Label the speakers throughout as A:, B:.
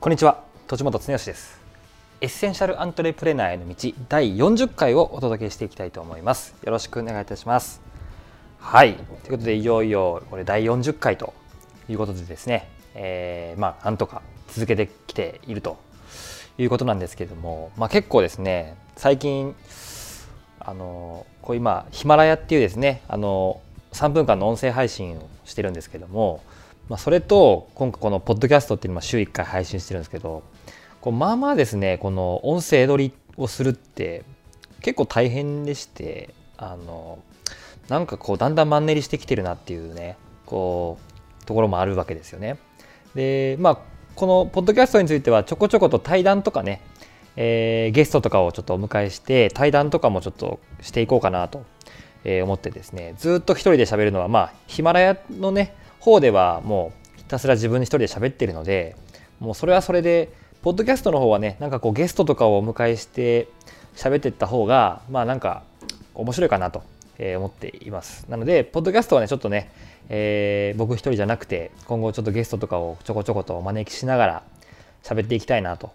A: こんにちは、栃本恒義です。エッセンシャルアントレプレナーへの道第40回をお届けしていきたいと思います。よろしくお願いいたします。はい、ということでいよいよこれ第40回ということでですね、えーまあなんとか続けてきているということなんですけれども、まあ結構ですね、最近あのこう今ヒマラヤっていうですね、あの3分間の音声配信をしてるんですけども、まあ、それと今回このポッドキャストっていうのは週1回配信してるんですけどこうまあまあですねこの音声撮りをするって結構大変でしてあのなんかこうだんだんマンネリしてきてるなっていうねこうところもあるわけですよね。でまあこのポッドキャストについてはちょこちょこと対談とかね、えーゲストとかをちょっとお迎えして対談とかもちょっとしていこうかなと思ってですねずっと一人で喋るのはまあヒマラヤのね方ではもうひたすら自分一人で喋ってるのでもうそれはそれでポッドキャストの方はねなんかこうゲストとかをお迎えして喋ってった方がまあなんか面白いかなと思っていますなのでポッドキャストはねちょっとね、えー僕一人じゃなくて今後ちょっとゲストとかをちょこちょことお招きしながら喋っていきたいなと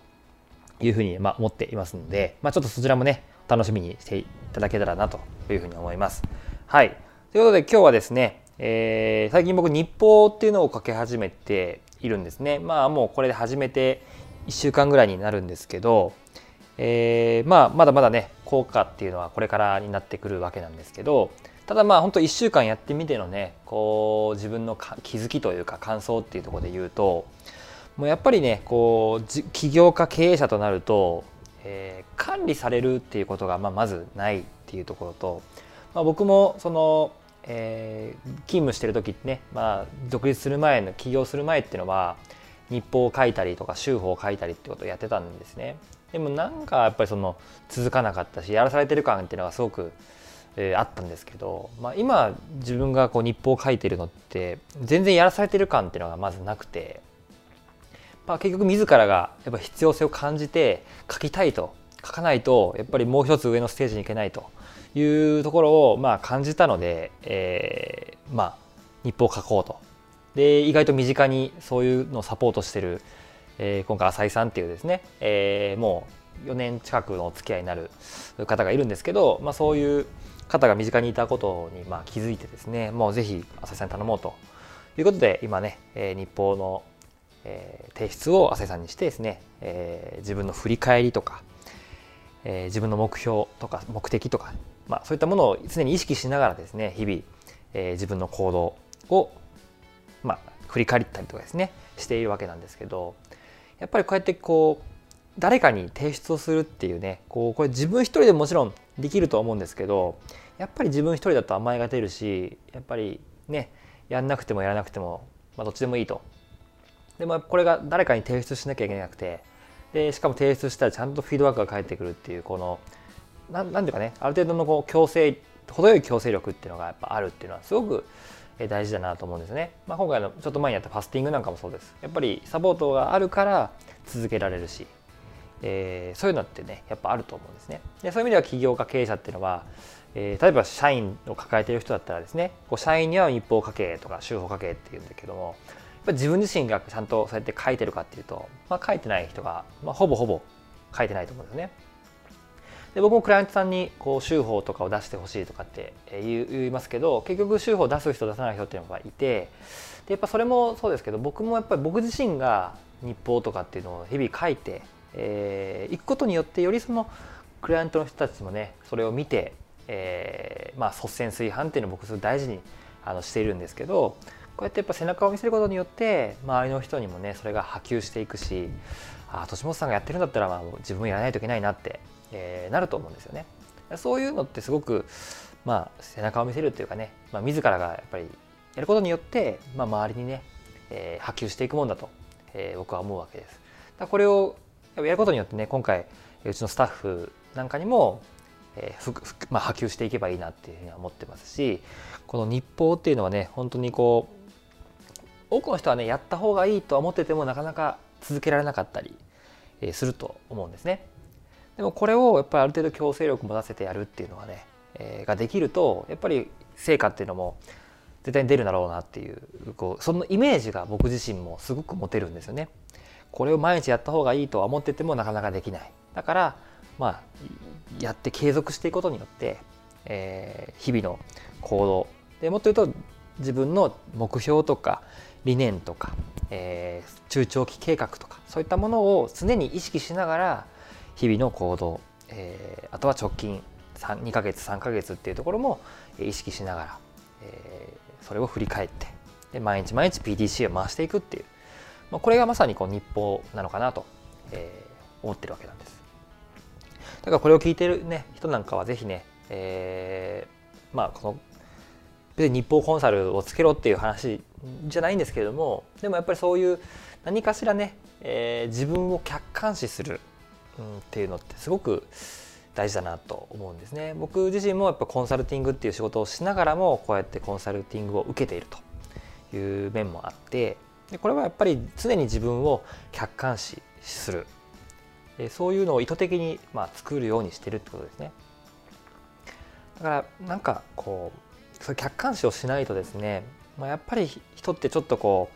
A: いうふうにまあ思っていますので、まあ、ちょっとそちらもね楽しみにしていただけたらなというふうに思います。はいということで今日はですね、えー最近僕日報っていうのを書き始めているんですね。まあもうこれで始めて1週間ぐらいになるんですけど、えーまあまだまだね効果っていうのはこれからになってくるわけなんですけどただまあ本当1週間やってみてのねこう自分の気づきというか感想っていうところで言うともうやっぱりねこう起業家経営者となると、えー管理されるっていうことがまあまずないっていうところと、まあ、僕もその、えー勤務してる時ってね、まあ、独立する前の起業する前っていうのは日報を書いたりとか週報を書いたりってことをやってたんですね。でもなんかやっぱりその続かなかったしやらされてる感っていうのがすごく、えーあったんですけど、まあ、今自分がこう日報を書いてるのって全然やらされてる感っていうのがまずなくて。まあ、結局自らがやっぱ必要性を感じて書きたいと書かないとやっぱりもう一つ上のステージに行けないというところをまあ感じたので、えーまあ日報を書こうと。で意外と身近にそういうのをサポートしてる、えー今回浅井さんっていうですね、えーもう4年近くのお付き合いになる方がいるんですけど、まあ、そういう方が身近にいたことにまあ気づいてですねもうぜひ浅井さんに頼もうと。いうことで今ね、えー日報のえー提出を浅井さんにしてですね、えー自分の振り返りとか、えー自分の目標とか目的とか、まあ、そういったものを常に意識しながらですね日々、えー自分の行動を、まあ、振り返ったりとかですねしているわけなんですけどやっぱりこうやってこう誰かに提出をするっていうねこうこれ自分一人でもちろんできると思うんですけどやっぱり自分一人だと甘えが出るしやっぱりねやんなくてもやらなくても、まあ、どっちでもいいと。でもこれが誰かに提出しなきゃいけなくてでしかも提出したらちゃんとフィードバックが返ってくるっていうこのなんなんていうかねある程度のこう強制程よい強制力っていうのがやっぱあるっていうのはすごく大事だなと思うんですね、まあ、今回のちょっと前にやったファスティングなんかもそうです。やっぱりサポートがあるから続けられるし、えーそういうのってねやっぱあると思うんですね。でそういう意味では起業家経営者っていうのは、えー例えば社員を抱えてる人だったらですねこう社員には日報家計とか週報家計っていうんだけどもぱり自分自身がちゃんとそうやって書いてるかっていうと、まあ、書いてない人が、まあ、ほぼほぼ書いてないと思うんですね。で僕もクライアントさんにこう週報とかを出してほしいとかって言いますけど結局週報出す人出さない人っていうのがいてでやっぱそれもそうですけど僕もやっぱり僕自身が日報とかっていうのを日々書いてい、えー、くことによってよりそのクライアントの人たちもねそれを見て、えーまあ、率先垂範っていうのを僕すごい大事にあのしているんですけどこうやってやっぱ背中を見せることによって周りの人にもねそれが波及していくしああ年本さんがやってるんだったらまあ自分もやらないといけないなって、えーなると思うんですよね。そういうのってすごく、まあ、背中を見せるっていうかね、まあ、自らがやっぱりやることによって、まあ、周りにね、えー波及していくもんだと、えー僕は思うわけです。だこれをやることによってね今回うちのスタッフなんかにも、えーふふまあ、波及していけばいいなっていうふうには思ってますしこの日報っていうのはね本当にこう多くの人はねやった方がいいとは思っててもなかなか続けられなかったりすると思うんですね。でもこれをやっぱりある程度強制力持たせてやるっていうのはね、えーができるとやっぱり成果っていうのも絶対に出るだろうなっていうこうそのイメージが僕自身もすごく持てるんですよね。これを毎日やった方がいいとは思っててもなかなかできないだからまあやって継続していくことによって、えー、日々の行動でもっと言うと自分の目標とか理念とか、えー、中長期計画とかそういったものを常に意識しながら日々の行動、えー、あとは直近2ヶ月3ヶ月っていうところも意識しながら、えー、それを振り返ってで毎日毎日 PDC を回していくっていう、まあ、これがまさにこう日報なのかなと、えー、思ってるわけなんです。だからこれを聞いてる、ね、人なんかはぜひね、えー、まあこの別に日報コンサルをつけろっていう話じゃないんですけれどもでもやっぱりそういう何かしらね、えー、自分を客観視する、うん、っていうのってすごく大事だなと思うんですね。僕自身もやっぱコンサルティングっていう仕事をしながらもこうやってコンサルティングを受けているという面もあってでこれはやっぱり常に自分を客観視する。そういうのを意図的にまあ作るようにしてるってことですね。だからなんかこう客観視をしないとですね、まあ、やっぱり人ってちょっとこ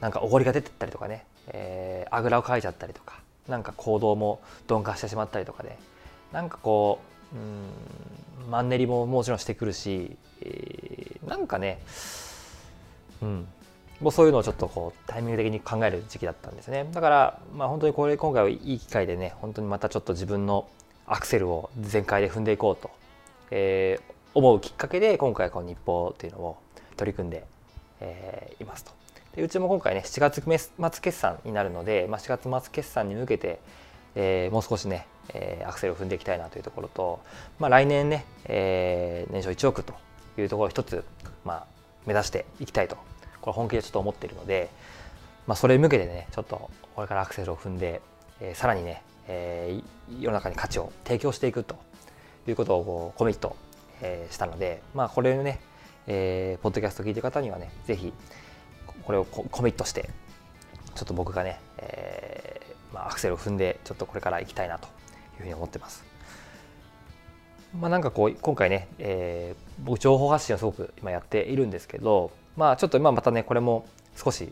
A: うなんかおごりが出てったりとかね、えー、あぐらをかいちゃったりとかなんか行動も鈍化してしまったりとかで、なんかこううんマンネリももちろんしてくるし、えー、なんかね、うん、もうそういうのをちょっとこうタイミング的に考える時期だったんですね。だからまあ本当にこれ今回はいい機会でね本当にまたちょっと自分のアクセルを全開で踏んでいこうと、えー、思うきっかけで今回この日報っていうのを取り組んで、えー、いますと。でうちも今回ね7月末決算になるので、まあ、4月末決算に向けて、えー、もう少しね、えー、アクセルを踏んでいきたいなというところと、まあ、来年ね、えー、年商1億というところを一つ、まあ、目指していきたいとこれ本気でちょっと思っているので、まあ、それに向けてねちょっとこれからアクセルを踏んで、えー、さらにね、えー、世の中に価値を提供していくということをこうコミット、えー、したので、まあ、これをね、えー、ポッドキャスト聞いてる方にはねぜひこれをコミットしてちょっと僕がね、えーまあ、アクセルを踏んでちょっとこれから行きたいなというふうに思ってます。まあ、なんかこう今回ね、えー、僕情報発信をすごく今やっているんですけどまあちょっと今またねこれも少し、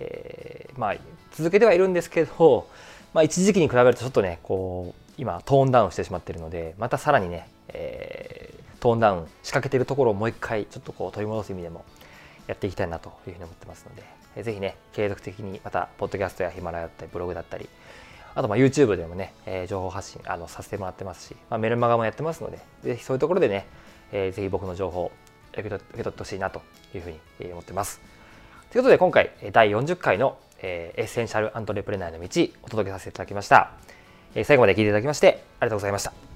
A: えー、まあ続けてはいるんですけど、まあ、一時期に比べるとちょっとねこう今トーンダウンしてしまっているのでまたさらにね、えー、トーンダウン仕掛けているところをもう一回ちょっとこう取り戻す意味でもやっていきたいなというふうに思ってますので、ぜひね、継続的にまた、ポッドキャストやヒマラヤだったり、ブログだったり、あとまあ YouTube でもね、えー、情報発信あのさせてもらってますし、まあ、メルマガもやってますので、ぜひそういうところでね、えー、ぜひ僕の情報を受け取ってほしいなというふうに思ってます。ということで今回第40回の、えー、エッセンシャルアントレプレナーの道お届けさせていただきました。えー、最後まで聞いていただきましてありがとうございました。